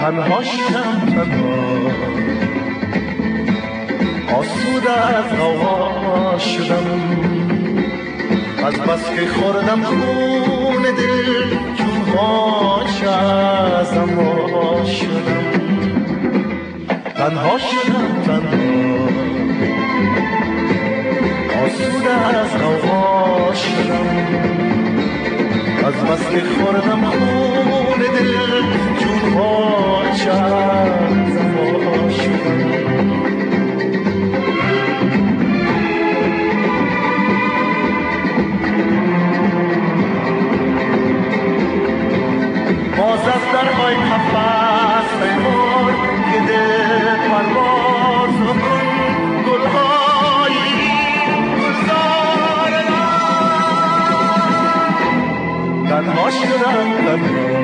تنها شدم تنها. آسوده از هوا شدم. از بس که خوردم خون دل چون هاش ازم شدم. تنها شدم تنها. آسوده از هوا شدم. از بس که خوردم خون دل چون هاش ازم شدم باز از درهای قفس پیمان که دل پرواز کن گلهای گلزار تنها شدم تنها.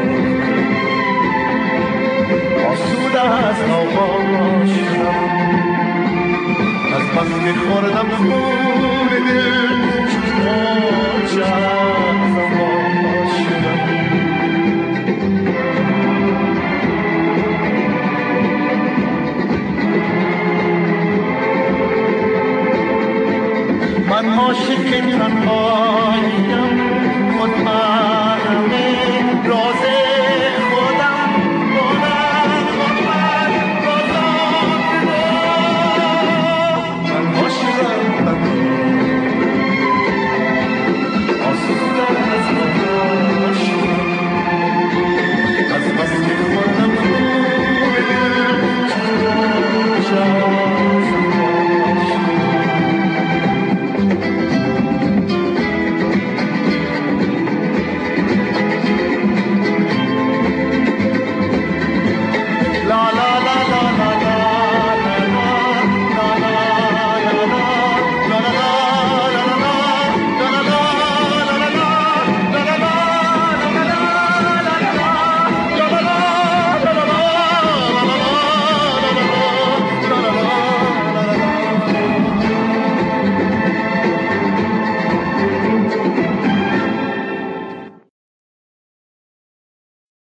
دست آغاش از پس که خوردم خون دل چند زمان من عاشق